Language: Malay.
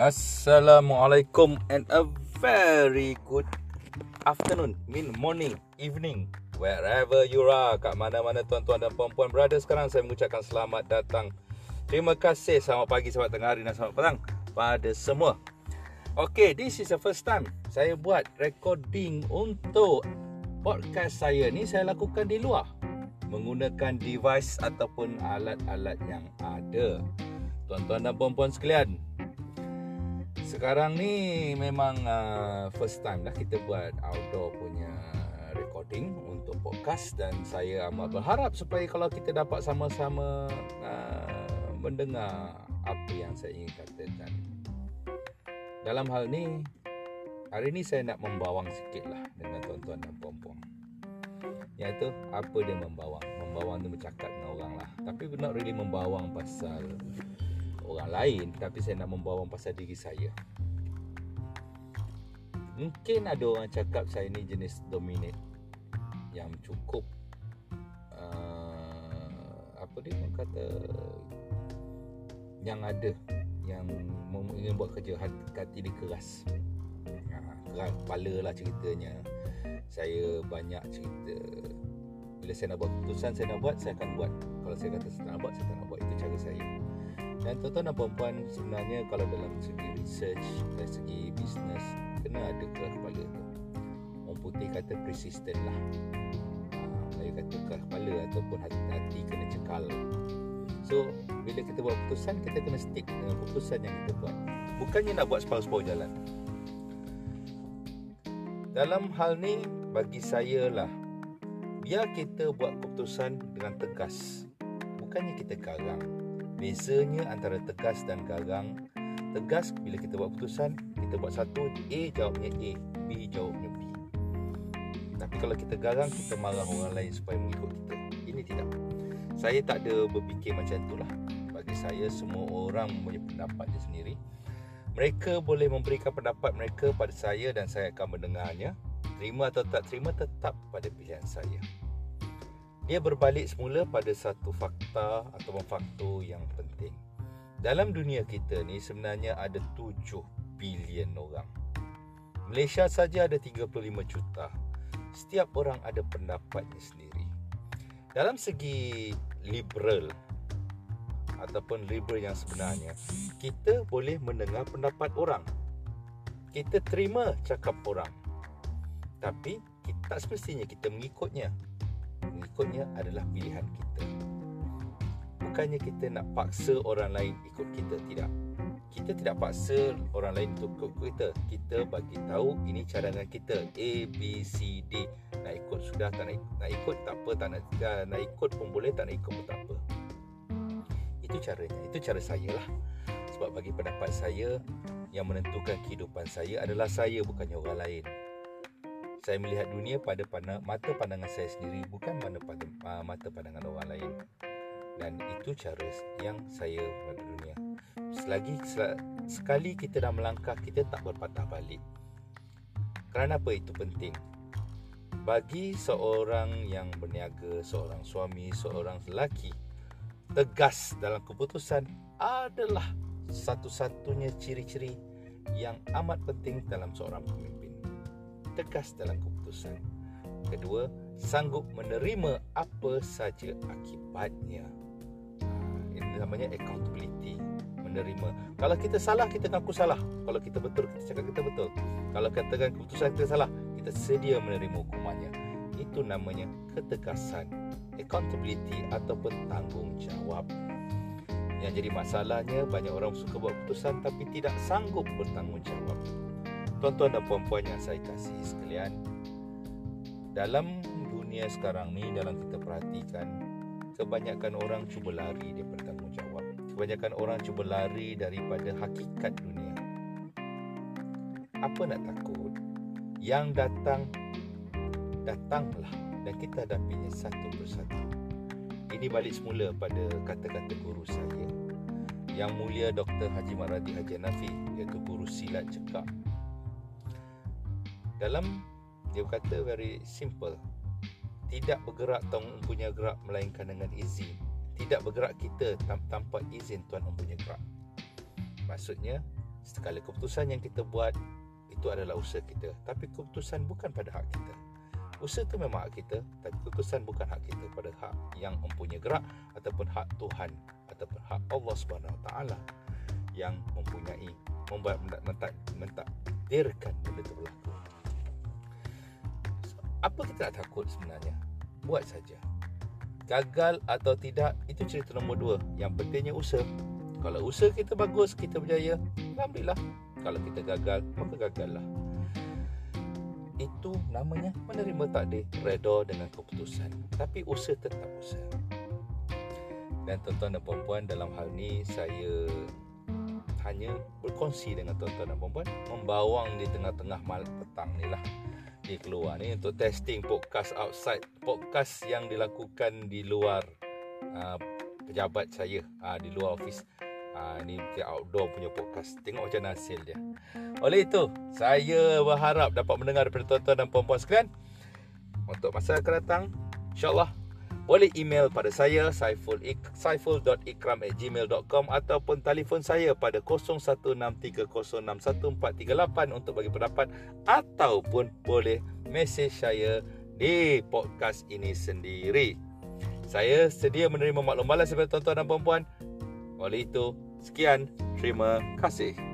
Assalamualaikum and a very good afternoon, mean morning, evening, wherever you are, kat mana-mana tuan-tuan dan puan-puan berada sekarang, saya mengucapkan selamat datang. Terima kasih, selamat pagi, selamat tengah hari dan selamat petang pada semua. Okay, this is the first time saya buat recording untuk podcast saya ni saya lakukan di luar menggunakan device ataupun alat-alat yang ada. Tuan-tuan dan puan-puan sekalian, sekarang ni memang uh, first time lah kita buat outdoor punya recording untuk podcast dan saya amat berharap supaya kalau kita dapat sama-sama uh, mendengar apa yang saya ingin katakan. Dalam hal ni, hari ni saya nak membawang sikit lah dengan tuan-tuan dan puan-puan. Iaitu apa dia membawang? Membawang tu bercakap dengan orang lah. Tapi not really membawang pasal orang lain tapi saya nak membawa pasal diri saya. Mungkin ada orang cakap saya ni jenis dominate yang cukup uh, apa dia orang kata yang ada yang ingin buat kerja hati, hati dia keras. Ha, keras kepala lah ceritanya. Saya banyak cerita. Bila saya nak buat keputusan saya nak buat saya akan buat. Kalau saya kata saya nak buat saya tak nak buat. Itu cara saya dan tuan-tuan dan puan-puan sebenarnya kalau dalam segi research dari segi bisnes kena ada keras kepala tu. Orang putih kata persistent lah. Ah, kata keras kepala ataupun hati-hati kena cekal. So bila kita buat keputusan kita kena stick dengan keputusan yang kita buat. Bukannya nak buat separuh-separuh jalan. Dalam hal ni bagi saya lah biar kita buat keputusan dengan tegas. Bukannya kita garang. Bezanya antara tegas dan garang Tegas bila kita buat keputusan Kita buat satu A jawabnya A B jawabnya B. Tapi kalau kita garang Kita marah orang lain supaya mengikut kita. Ini tidak. Saya tak ada berfikir macam itulah. Bagi saya semua orang punya pendapat dia sendiri. Mereka boleh memberikan pendapat mereka pada saya Dan saya akan mendengarnya. Terima atau tak terima tetap pada pilihan saya ia berbalik semula pada satu fakta atau faktor yang penting. Dalam dunia kita ni sebenarnya ada 7 bilion orang. Malaysia saja ada 35 juta. Setiap orang ada pendapatnya sendiri. Dalam segi liberal ataupun liberal yang sebenarnya, kita boleh mendengar pendapat orang. Kita terima cakap orang. Tapi kita tak semestinya kita mengikutnya mengikutnya adalah pilihan kita. Bukannya kita nak paksa orang lain ikut kita, tidak. Kita tidak paksa orang lain untuk ikut kita. Kita bagi tahu ini cadangan kita. A, B, C, D. Nak ikut sudah, tak nak, nak ikut tak apa, tak nak, nak ikut pun boleh, tak nak ikut pun tak apa. Itu caranya, itu cara saya lah. Sebab bagi pendapat saya, yang menentukan kehidupan saya adalah saya bukannya orang lain saya melihat dunia pada pandang, mata pandangan saya sendiri bukan mana pada uh, mata pandangan orang lain. Dan itu cara yang saya melihat dunia. Selagi sel, sekali kita dah melangkah kita tak berpatah balik. Kerana apa itu penting? Bagi seorang yang berniaga seorang suami seorang lelaki tegas dalam keputusan adalah satu-satunya ciri-ciri yang amat penting dalam seorang pemimpin tegas dalam keputusan. Kedua, sanggup menerima apa saja akibatnya. Ha, ini namanya accountability. Menerima. Kalau kita salah, kita ngaku salah. Kalau kita betul, kita cakap kita betul. Kalau katakan keputusan kita salah, kita sedia menerima hukumannya. Itu namanya ketegasan. Accountability ataupun tanggungjawab. Yang jadi masalahnya, banyak orang suka buat keputusan tapi tidak sanggup bertanggungjawab. Tuan-tuan dan puan-puan yang saya kasih sekalian Dalam dunia sekarang ni Dalam kita perhatikan Kebanyakan orang cuba lari daripada tanggungjawab Kebanyakan orang cuba lari daripada hakikat dunia. Apa nak takut? Yang datang Datanglah Dan kita hadapinya satu persatu. Ini balik semula pada kata-kata guru saya. Yang mulia Dr. Haji Maradi Haji Nafi Iaitu guru silat cekak dalam dia berkata very simple tidak bergerak tuan mempunyai gerak melainkan dengan izin tidak bergerak kita tanpa izin tuan mempunyai gerak maksudnya Sekali keputusan yang kita buat itu adalah usaha kita. Tapi keputusan bukan pada hak kita. Usaha itu memang hak kita, tapi keputusan bukan hak kita pada hak yang mempunyai gerak ataupun hak Tuhan ataupun hak Allah Subhanahu Taala yang mempunyai membuat mentak mentakdirkan benda itu berlaku. Apa kita nak takut sebenarnya? Buat saja. Gagal atau tidak itu cerita nombor dua. Yang pentingnya usaha. Kalau usaha kita bagus, kita berjaya, alhamdulillah. Kalau kita gagal, maka gagallah. Itu namanya menerima takdir, redha dengan keputusan. Tapi usaha tetap usaha. Dan tuan-tuan dan puan dalam hal ni saya hanya berkongsi dengan tuan-tuan dan puan membawang di tengah-tengah malam petang ni lah dia keluar ni untuk testing podcast outside podcast yang dilakukan di luar uh, pejabat saya uh, di luar office uh, ni outdoor punya podcast. Tengok macam hasil dia. Oleh itu saya berharap dapat mendengar daripada tuan-tuan dan puan-puan sekalian. Untuk masa akan datang insyaallah boleh email pada saya saiful.ikram@gmail.com ataupun telefon saya pada 0163061438 untuk bagi pendapat ataupun boleh mesej saya di podcast ini sendiri. Saya sedia menerima maklum balas daripada tuan-tuan dan puan-puan. Oleh itu, sekian. Terima kasih.